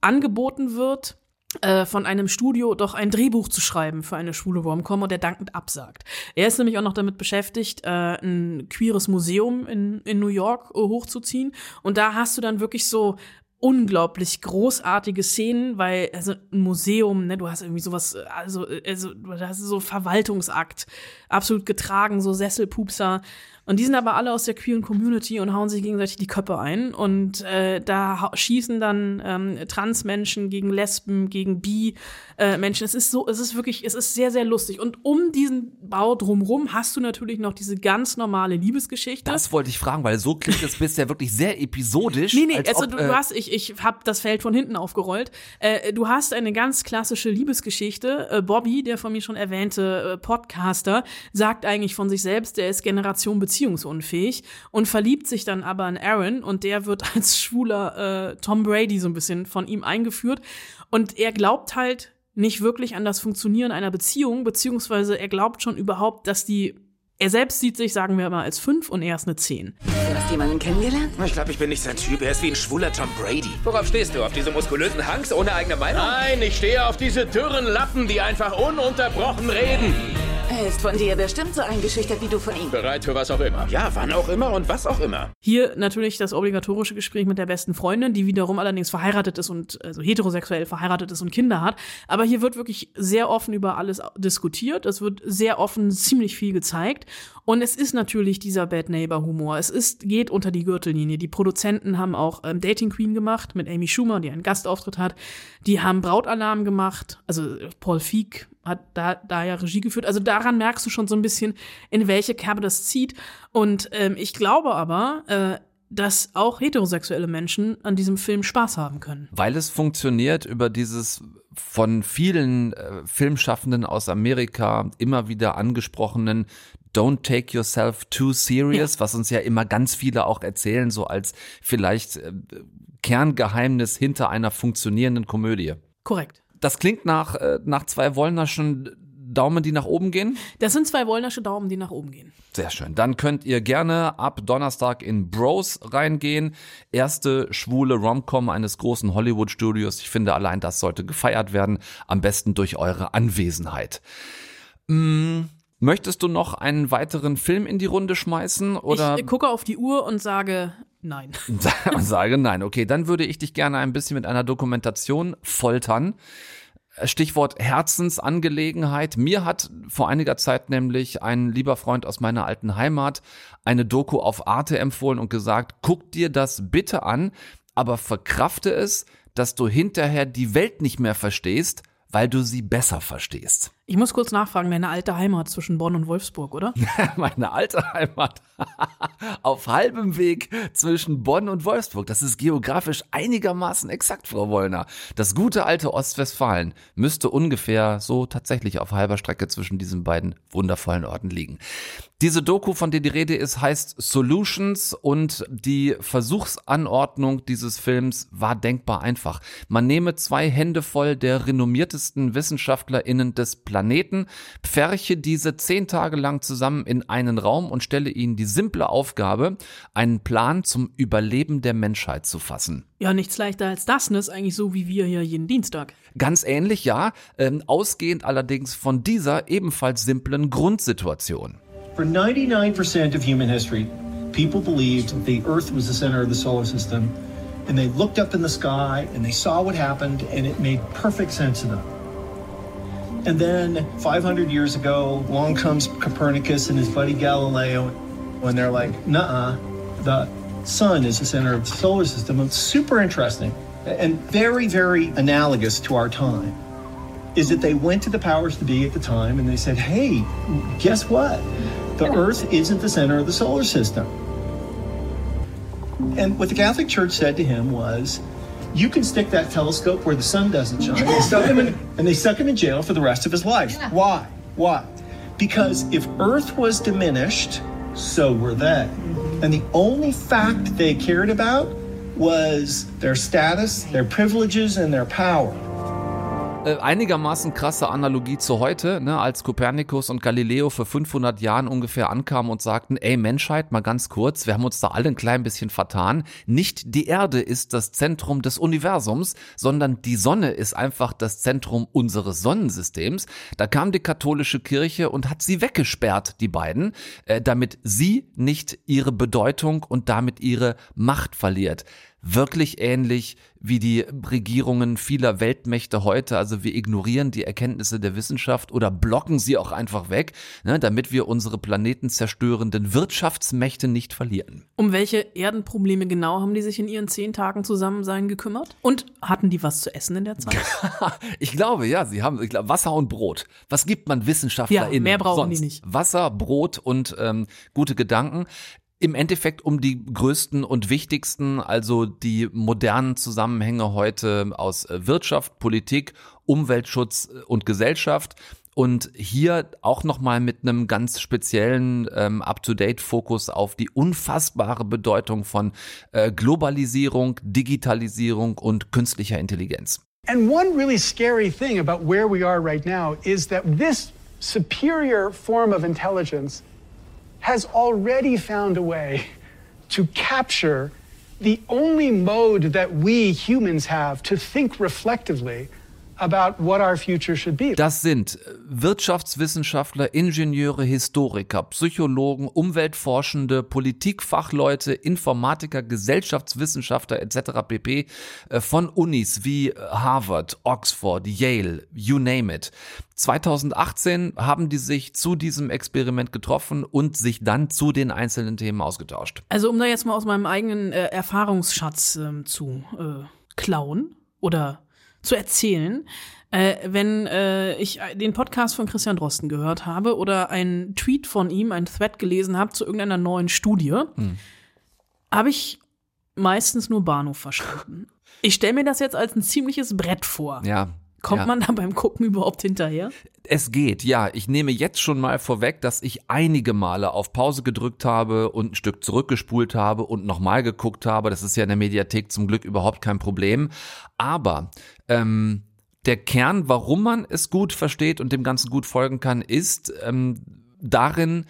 angeboten wird, äh, von einem Studio doch ein Drehbuch zu schreiben für eine schwule Romcom und er dankend absagt. Er ist nämlich auch noch damit beschäftigt, äh, ein queeres Museum in, in New York äh, hochzuziehen und da hast du dann wirklich so unglaublich großartige Szenen, weil also ein Museum, ne, du hast irgendwie sowas, äh, also also du hast so Verwaltungsakt, absolut getragen, so Sesselpupser und die sind aber alle aus der queeren Community und hauen sich gegenseitig die Köpfe ein und äh, da schießen dann ähm, Transmenschen gegen Lesben, gegen Bi-Menschen. es ist so, es ist wirklich, es ist sehr sehr lustig und um diesen Bau drumrum hast du natürlich noch diese ganz normale Liebesgeschichte. Das wollte ich fragen, weil so klingt es bisher wirklich sehr episodisch. Nee, nee, als also ob, du, äh, hast, ich, ich hab das Feld von hinten aufgerollt. Äh, du hast eine ganz klassische Liebesgeschichte. Äh, Bobby, der von mir schon erwähnte äh, Podcaster, sagt eigentlich von sich selbst, er ist Generation beziehungsunfähig und verliebt sich dann aber in Aaron und der wird als schwuler äh, Tom Brady so ein bisschen von ihm eingeführt und er glaubt halt nicht wirklich an das Funktionieren einer Beziehung, beziehungsweise er glaubt schon überhaupt, dass die er selbst sieht sich, sagen wir mal, als fünf und er ist eine zehn. Du hast jemanden kennengelernt? Ich glaube, ich bin nicht sein Typ. Er ist wie ein schwuler Tom Brady. Worauf stehst du? Auf diese muskulösen Hanks ohne eigene Meinung? Nein, ich stehe auf diese dürren Lappen, die einfach ununterbrochen reden. Er ist von dir bestimmt so eingeschüchtert wie du von ihm. Bereit für was auch immer. Ja, wann auch immer und was auch immer. Hier natürlich das obligatorische Gespräch mit der besten Freundin, die wiederum allerdings verheiratet ist und also heterosexuell verheiratet ist und Kinder hat. Aber hier wird wirklich sehr offen über alles diskutiert. Es wird sehr offen ziemlich viel gezeigt. Und es ist natürlich dieser Bad Neighbor Humor. Es ist, geht unter die Gürtellinie. Die Produzenten haben auch ähm, Dating Queen gemacht mit Amy Schumer, die einen Gastauftritt hat. Die haben Brautalarm gemacht. Also Paul Feig hat da, da ja Regie geführt. Also daran merkst du schon so ein bisschen, in welche Kerbe das zieht. Und ähm, ich glaube aber, äh, dass auch heterosexuelle Menschen an diesem Film Spaß haben können. Weil es funktioniert über dieses von vielen äh, Filmschaffenden aus Amerika immer wieder angesprochenen Don't take yourself too serious, ja. was uns ja immer ganz viele auch erzählen, so als vielleicht äh, Kerngeheimnis hinter einer funktionierenden Komödie. Korrekt. Das klingt nach, äh, nach zwei Wollnerschen Daumen, die nach oben gehen? Das sind zwei Wollnersche Daumen, die nach oben gehen. Sehr schön. Dann könnt ihr gerne ab Donnerstag in Bros reingehen. Erste schwule Romcom eines großen Hollywood-Studios. Ich finde, allein das sollte gefeiert werden. Am besten durch eure Anwesenheit. Hm. Möchtest du noch einen weiteren Film in die Runde schmeißen? Oder? Ich gucke auf die Uhr und sage nein. sage nein. Okay, dann würde ich dich gerne ein bisschen mit einer Dokumentation foltern. Stichwort Herzensangelegenheit. Mir hat vor einiger Zeit nämlich ein lieber Freund aus meiner alten Heimat eine Doku auf Arte empfohlen und gesagt, guck dir das bitte an, aber verkrafte es, dass du hinterher die Welt nicht mehr verstehst, weil du sie besser verstehst. Ich muss kurz nachfragen, deine alte Heimat zwischen Bonn und Wolfsburg, oder? Meine alte Heimat auf halbem Weg zwischen Bonn und Wolfsburg. Das ist geografisch einigermaßen exakt, Frau Wollner. Das gute alte Ostwestfalen müsste ungefähr so tatsächlich auf halber Strecke zwischen diesen beiden wundervollen Orten liegen. Diese Doku, von der die Rede ist, heißt Solutions und die Versuchsanordnung dieses Films war denkbar einfach. Man nehme zwei Hände voll der renommiertesten WissenschaftlerInnen des Planeten Planeten, pferche diese zehn Tage lang zusammen in einen Raum und stelle ihnen die simple Aufgabe, einen Plan zum Überleben der Menschheit zu fassen. Ja, nichts leichter als das, ne? Ist eigentlich so wie wir hier jeden Dienstag. Ganz ähnlich, ja. Ähm, ausgehend allerdings von dieser ebenfalls simplen Grundsituation. For 99% of human history, people believed the Earth was the center of the solar system. And they looked up in the sky and they saw what happened and it made perfect sense to them. And then 500 years ago, along comes Copernicus and his buddy Galileo, when they're like, nah, the sun is the center of the solar system. It's super interesting and very, very analogous to our time. Is that they went to the powers to be at the time and they said, hey, guess what? The Earth isn't the center of the solar system. And what the Catholic Church said to him was, you can stick that telescope where the sun doesn't shine. They stuck him in, and they stuck him in jail for the rest of his life. Yeah. Why? Why? Because if Earth was diminished, so were they. And the only fact they cared about was their status, their privileges, and their power. Äh, einigermaßen krasse Analogie zu heute, ne, als Kopernikus und Galileo für 500 Jahren ungefähr ankamen und sagten, ey Menschheit, mal ganz kurz, wir haben uns da alle ein klein bisschen vertan. Nicht die Erde ist das Zentrum des Universums, sondern die Sonne ist einfach das Zentrum unseres Sonnensystems. Da kam die katholische Kirche und hat sie weggesperrt, die beiden, äh, damit sie nicht ihre Bedeutung und damit ihre Macht verliert wirklich ähnlich wie die Regierungen vieler Weltmächte heute. Also wir ignorieren die Erkenntnisse der Wissenschaft oder blocken sie auch einfach weg, ne, damit wir unsere planetenzerstörenden Wirtschaftsmächte nicht verlieren. Um welche Erdenprobleme genau haben die sich in ihren zehn Tagen Zusammensein gekümmert? Und hatten die was zu essen in der Zeit? ich glaube, ja, sie haben ich glaube, Wasser und Brot. Was gibt man WissenschaftlerInnen? Ja, mehr brauchen sonst? die nicht. Wasser, Brot und ähm, gute Gedanken im Endeffekt um die größten und wichtigsten, also die modernen Zusammenhänge heute aus äh, Wirtschaft, Politik, Umweltschutz äh, und Gesellschaft. Und hier auch nochmal mit einem ganz speziellen ähm, Up-to-Date-Fokus auf die unfassbare Bedeutung von äh, Globalisierung, Digitalisierung und künstlicher Intelligenz. And one really scary thing about where we are right now is that this superior form of intelligence has already found a way to capture the only mode that we humans have to think reflectively about what our future should be. Das sind Wirtschaftswissenschaftler, Ingenieure, Historiker, Psychologen, Umweltforschende, Politikfachleute, Informatiker, Gesellschaftswissenschaftler etc. pp. Äh, von Unis wie Harvard, Oxford, Yale, you name it. 2018 haben die sich zu diesem Experiment getroffen und sich dann zu den einzelnen Themen ausgetauscht. Also um da jetzt mal aus meinem eigenen äh, Erfahrungsschatz äh, zu äh, klauen oder zu erzählen, äh, wenn äh, ich den Podcast von Christian Drosten gehört habe oder einen Tweet von ihm, einen Thread gelesen habe zu irgendeiner neuen Studie. Hm. Habe ich meistens nur Bahnhof verstanden. Ich stelle mir das jetzt als ein ziemliches Brett vor. Ja. Kommt ja. man da beim Gucken überhaupt hinterher? Es geht, ja. Ich nehme jetzt schon mal vorweg, dass ich einige Male auf Pause gedrückt habe und ein Stück zurückgespult habe und nochmal geguckt habe. Das ist ja in der Mediathek zum Glück überhaupt kein Problem. Aber ähm, der Kern, warum man es gut versteht und dem Ganzen gut folgen kann, ist ähm, darin,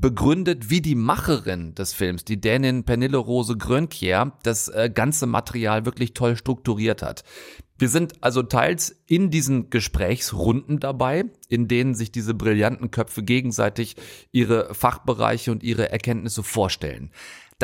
begründet, wie die Macherin des Films, die Dänin Pernille Rose Grönkjær, das äh, ganze Material wirklich toll strukturiert hat. Wir sind also teils in diesen Gesprächsrunden dabei, in denen sich diese brillanten Köpfe gegenseitig ihre Fachbereiche und ihre Erkenntnisse vorstellen.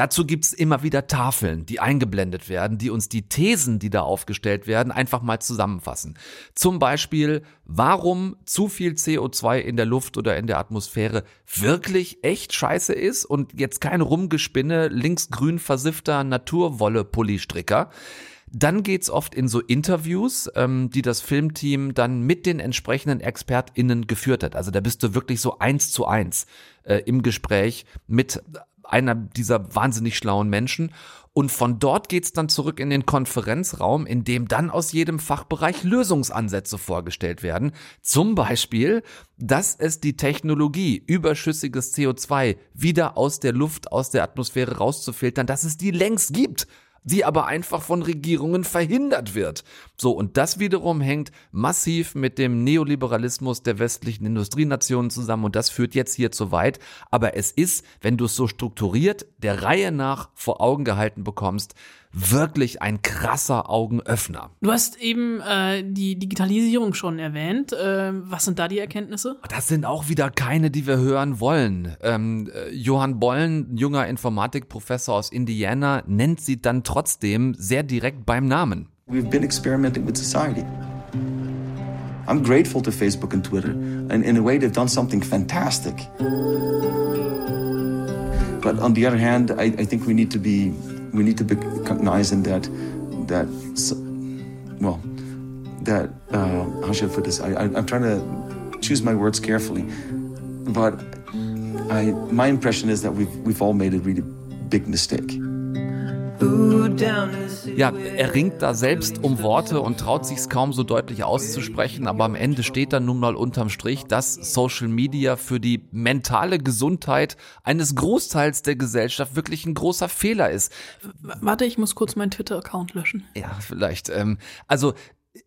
Dazu gibt's immer wieder Tafeln, die eingeblendet werden, die uns die Thesen, die da aufgestellt werden, einfach mal zusammenfassen. Zum Beispiel, warum zu viel CO2 in der Luft oder in der Atmosphäre wirklich echt scheiße ist und jetzt kein Rumgespinne linksgrün versiffter Naturwolle-Pullistricker. Dann geht's oft in so Interviews, ähm, die das Filmteam dann mit den entsprechenden ExpertInnen geführt hat. Also da bist du wirklich so eins zu eins äh, im Gespräch mit einer dieser wahnsinnig schlauen Menschen. Und von dort geht's dann zurück in den Konferenzraum, in dem dann aus jedem Fachbereich Lösungsansätze vorgestellt werden. Zum Beispiel, dass es die Technologie, überschüssiges CO2 wieder aus der Luft, aus der Atmosphäre rauszufiltern, dass es die längst gibt die aber einfach von Regierungen verhindert wird. So, und das wiederum hängt massiv mit dem Neoliberalismus der westlichen Industrienationen zusammen und das führt jetzt hier zu weit. Aber es ist, wenn du es so strukturiert der Reihe nach vor Augen gehalten bekommst, wirklich ein krasser Augenöffner. Du hast eben äh, die Digitalisierung schon erwähnt. Äh, was sind da die Erkenntnisse? Das sind auch wieder keine, die wir hören wollen. Ähm, äh, Johann Bollen, junger Informatikprofessor aus Indiana, nennt sie dann trotzdem sehr direkt beim Namen. We've been experimenting with society. I'm grateful to Facebook and Twitter. And in a way, they've done something fantastic. But on the other hand, I, I think we need to be we need to be cognizant that that well that uh, how should I put this? I, I, I'm trying to choose my words carefully, but I my impression is that we've we've all made a really big mistake. Ja, er ringt da selbst um Worte und traut sich's kaum so deutlich auszusprechen, aber am Ende steht dann nun mal unterm Strich, dass Social Media für die mentale Gesundheit eines Großteils der Gesellschaft wirklich ein großer Fehler ist. Warte, ich muss kurz meinen Twitter-Account löschen. Ja, vielleicht. Ähm, also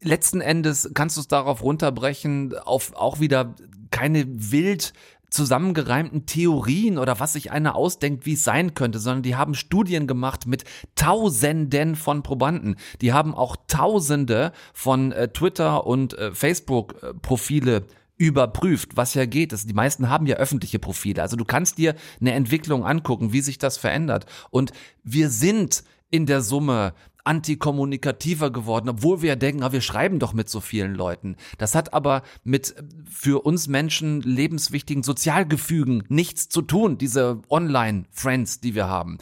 letzten Endes kannst du es darauf runterbrechen, auf auch wieder keine wild zusammengereimten Theorien oder was sich einer ausdenkt, wie es sein könnte, sondern die haben Studien gemacht mit Tausenden von Probanden. Die haben auch Tausende von äh, Twitter und äh, Facebook-Profile überprüft, was ja geht. Das, die meisten haben ja öffentliche Profile. Also du kannst dir eine Entwicklung angucken, wie sich das verändert. Und wir sind in der Summe antikommunikativer geworden, obwohl wir ja denken, ah, wir schreiben doch mit so vielen Leuten. Das hat aber mit für uns Menschen lebenswichtigen Sozialgefügen nichts zu tun, diese Online-Friends, die wir haben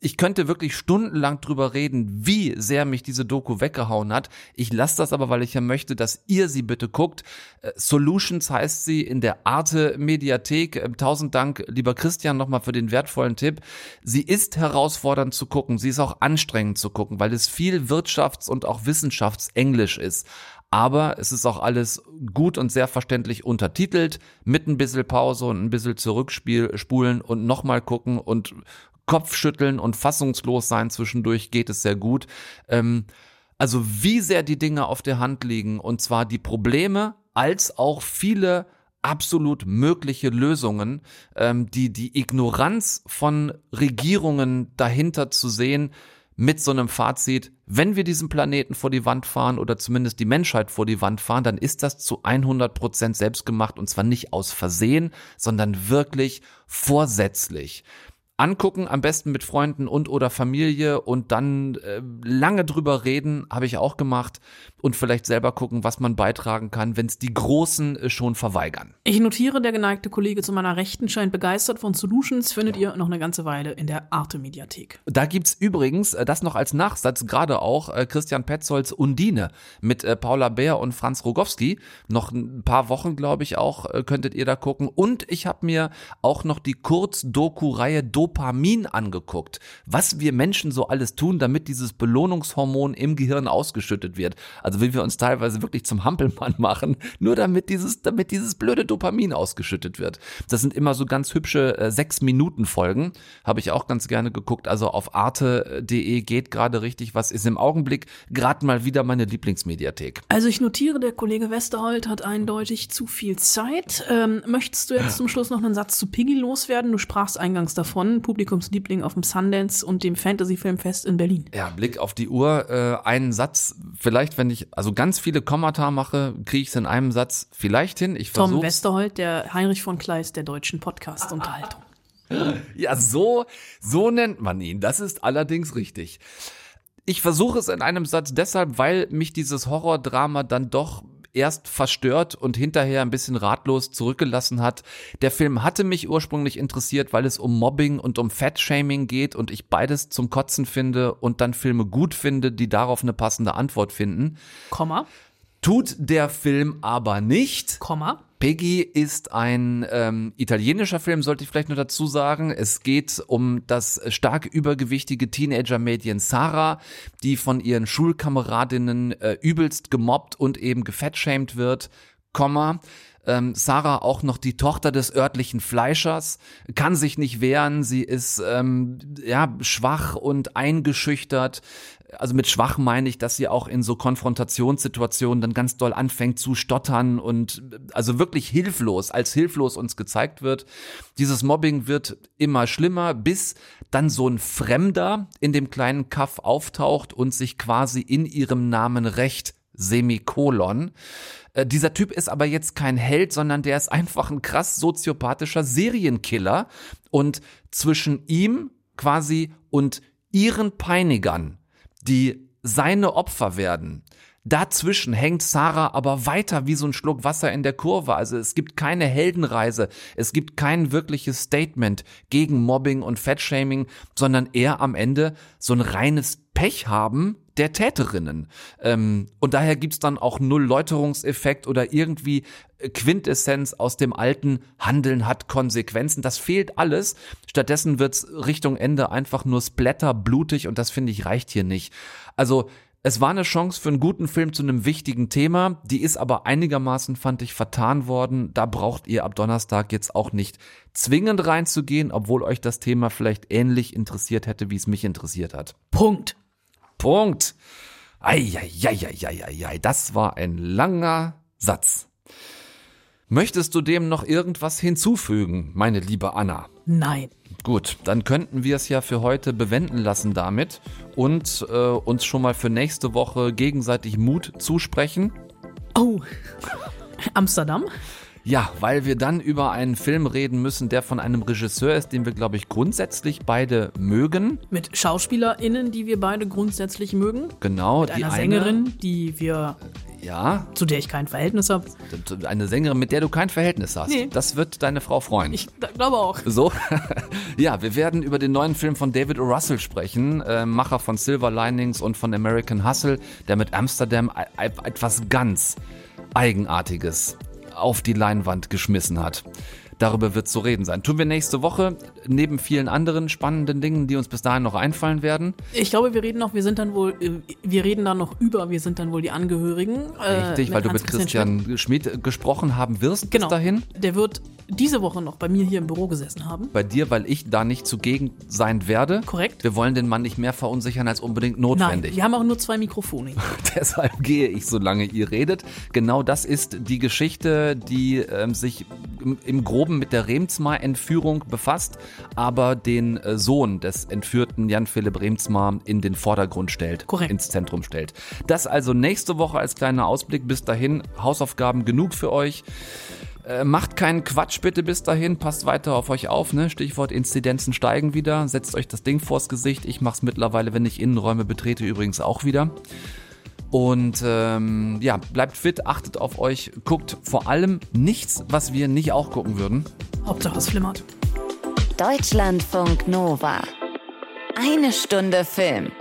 ich könnte wirklich stundenlang drüber reden, wie sehr mich diese Doku weggehauen hat. Ich lasse das aber, weil ich ja möchte, dass ihr sie bitte guckt. Äh, Solutions heißt sie in der Arte Mediathek. Ähm, tausend Dank, lieber Christian, nochmal für den wertvollen Tipp. Sie ist herausfordernd zu gucken. Sie ist auch anstrengend zu gucken, weil es viel Wirtschafts- und auch Wissenschaftsenglisch ist aber es ist auch alles gut und sehr verständlich untertitelt, mit ein bisschen Pause und ein bisschen zurückspulen und nochmal gucken und Kopfschütteln und fassungslos sein zwischendurch geht es sehr gut. Ähm, also wie sehr die Dinge auf der Hand liegen und zwar die Probleme als auch viele absolut mögliche Lösungen, ähm, die die Ignoranz von Regierungen dahinter zu sehen, mit so einem Fazit, wenn wir diesen Planeten vor die Wand fahren oder zumindest die Menschheit vor die Wand fahren, dann ist das zu 100 Prozent selbstgemacht und zwar nicht aus Versehen, sondern wirklich vorsätzlich angucken, am besten mit Freunden und oder Familie und dann äh, lange drüber reden, habe ich auch gemacht und vielleicht selber gucken, was man beitragen kann, wenn es die Großen äh, schon verweigern. Ich notiere, der geneigte Kollege zu meiner Rechten scheint begeistert von Solutions, findet ja. ihr noch eine ganze Weile in der Arte-Mediathek. Da gibt's übrigens, äh, das noch als Nachsatz, gerade auch äh, Christian Petzolds Undine mit äh, Paula Bär und Franz Rogowski. Noch ein paar Wochen, glaube ich, auch, äh, könntet ihr da gucken. Und ich habe mir auch noch die Kurz-Doku-Reihe Doku Dopamin angeguckt, was wir Menschen so alles tun, damit dieses Belohnungshormon im Gehirn ausgeschüttet wird. Also wie wir uns teilweise wirklich zum Hampelmann machen, nur damit dieses, damit dieses blöde Dopamin ausgeschüttet wird. Das sind immer so ganz hübsche äh, sechs Minuten Folgen, habe ich auch ganz gerne geguckt. Also auf arte.de geht gerade richtig was, ist im Augenblick gerade mal wieder meine Lieblingsmediathek. Also ich notiere, der Kollege Westerholt hat eindeutig zu viel Zeit. Ähm, möchtest du jetzt zum Schluss noch einen Satz zu Piggy loswerden? Du sprachst eingangs davon, Publikumsliebling auf dem Sundance und dem Fantasy-Filmfest in Berlin. Ja, Blick auf die Uhr, äh, einen Satz, vielleicht wenn ich also ganz viele Kommata mache, kriege ich es in einem Satz vielleicht hin. Ich Tom versuch's. Westerholt, der Heinrich von Kleist der deutschen Podcast-Unterhaltung. Ja, so, so nennt man ihn. Das ist allerdings richtig. Ich versuche es in einem Satz deshalb, weil mich dieses Horrordrama dann doch erst verstört und hinterher ein bisschen ratlos zurückgelassen hat. Der Film hatte mich ursprünglich interessiert, weil es um Mobbing und um Fat-Shaming geht und ich beides zum Kotzen finde und dann Filme gut finde, die darauf eine passende Antwort finden. Komma. Tut der Film aber nicht. Komma. Peggy ist ein ähm, italienischer Film, sollte ich vielleicht nur dazu sagen. Es geht um das stark übergewichtige Teenager-Mädchen Sarah, die von ihren Schulkameradinnen äh, übelst gemobbt und eben gefettshamed wird. Komma. Ähm, Sarah auch noch die Tochter des örtlichen Fleischers, kann sich nicht wehren, sie ist ähm, ja schwach und eingeschüchtert. Also mit schwach meine ich, dass sie auch in so Konfrontationssituationen dann ganz doll anfängt zu stottern und also wirklich hilflos, als hilflos uns gezeigt wird. Dieses Mobbing wird immer schlimmer, bis dann so ein Fremder in dem kleinen Kaff auftaucht und sich quasi in ihrem Namen rächt. Semikolon. Äh, dieser Typ ist aber jetzt kein Held, sondern der ist einfach ein krass soziopathischer Serienkiller. Und zwischen ihm quasi und ihren Peinigern, die seine Opfer werden, Dazwischen hängt Sarah aber weiter wie so ein Schluck Wasser in der Kurve. Also es gibt keine Heldenreise, es gibt kein wirkliches Statement gegen Mobbing und Fettshaming, sondern eher am Ende so ein reines Pech haben der Täterinnen. Ähm, und daher gibt's dann auch null Läuterungseffekt oder irgendwie Quintessenz aus dem alten Handeln hat Konsequenzen. Das fehlt alles. Stattdessen wird's Richtung Ende einfach nur splatter, blutig und das finde ich reicht hier nicht. Also es war eine Chance für einen guten Film zu einem wichtigen Thema, die ist aber einigermaßen, fand ich, vertan worden. Da braucht ihr ab Donnerstag jetzt auch nicht zwingend reinzugehen, obwohl euch das Thema vielleicht ähnlich interessiert hätte, wie es mich interessiert hat. Punkt. Punkt. Eieieiei, das war ein langer Satz. Möchtest du dem noch irgendwas hinzufügen, meine liebe Anna? Nein. Gut, dann könnten wir es ja für heute bewenden lassen damit und äh, uns schon mal für nächste Woche gegenseitig Mut zusprechen. Oh, Amsterdam? Ja, weil wir dann über einen Film reden müssen, der von einem Regisseur ist, den wir, glaube ich, grundsätzlich beide mögen. Mit SchauspielerInnen, die wir beide grundsätzlich mögen. Genau, Mit die einer eine, Sängerin, die wir, Ja, zu der ich kein Verhältnis habe. eine Sängerin, mit der du kein Verhältnis hast. Nee. Das wird deine Frau freuen. Ich glaube auch. So, ja, wir werden über den neuen Film von David O. Russell sprechen, äh, Macher von Silver Linings und von American Hustle, der mit Amsterdam e- e- etwas ganz Eigenartiges auf die Leinwand geschmissen hat. Darüber wird zu reden sein. Tun wir nächste Woche, neben vielen anderen spannenden Dingen, die uns bis dahin noch einfallen werden. Ich glaube, wir reden noch, wir sind dann wohl, äh, wir reden dann noch über, wir sind dann wohl die Angehörigen. äh, Richtig, weil du mit Hans-Christian Christian Schmidt gesprochen haben wirst Genau. bis dahin. Der wird diese Woche noch bei mir hier im Büro gesessen haben. Bei dir, weil ich da nicht zugegen sein werde. Korrekt. Wir wollen den Mann nicht mehr verunsichern als unbedingt Nein, notwendig. wir haben auch nur zwei Mikrofone. Deshalb gehe ich, solange ihr redet. Genau das ist die Geschichte, die ähm, sich im, im Groben mit der Remsmar-Entführung befasst, aber den äh, Sohn des entführten Jan-Philipp Remsmar in den Vordergrund stellt, Korrekt. ins Zentrum stellt. Das also nächste Woche als kleiner Ausblick. Bis dahin Hausaufgaben genug für euch. Äh, macht keinen Quatsch bitte bis dahin, passt weiter auf euch auf, ne? Stichwort Inzidenzen steigen wieder, setzt euch das Ding vors Gesicht. Ich mach's mittlerweile, wenn ich Innenräume betrete, übrigens auch wieder. Und ähm, ja, bleibt fit, achtet auf euch, guckt vor allem nichts, was wir nicht auch gucken würden. Hauptsache es flimmert. Deutschlandfunk Nova. Eine Stunde Film.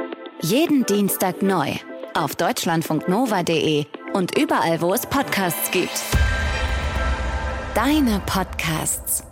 Jeden Dienstag neu. Auf deutschlandfunknova.de und überall, wo es Podcasts gibt. Deine Podcasts.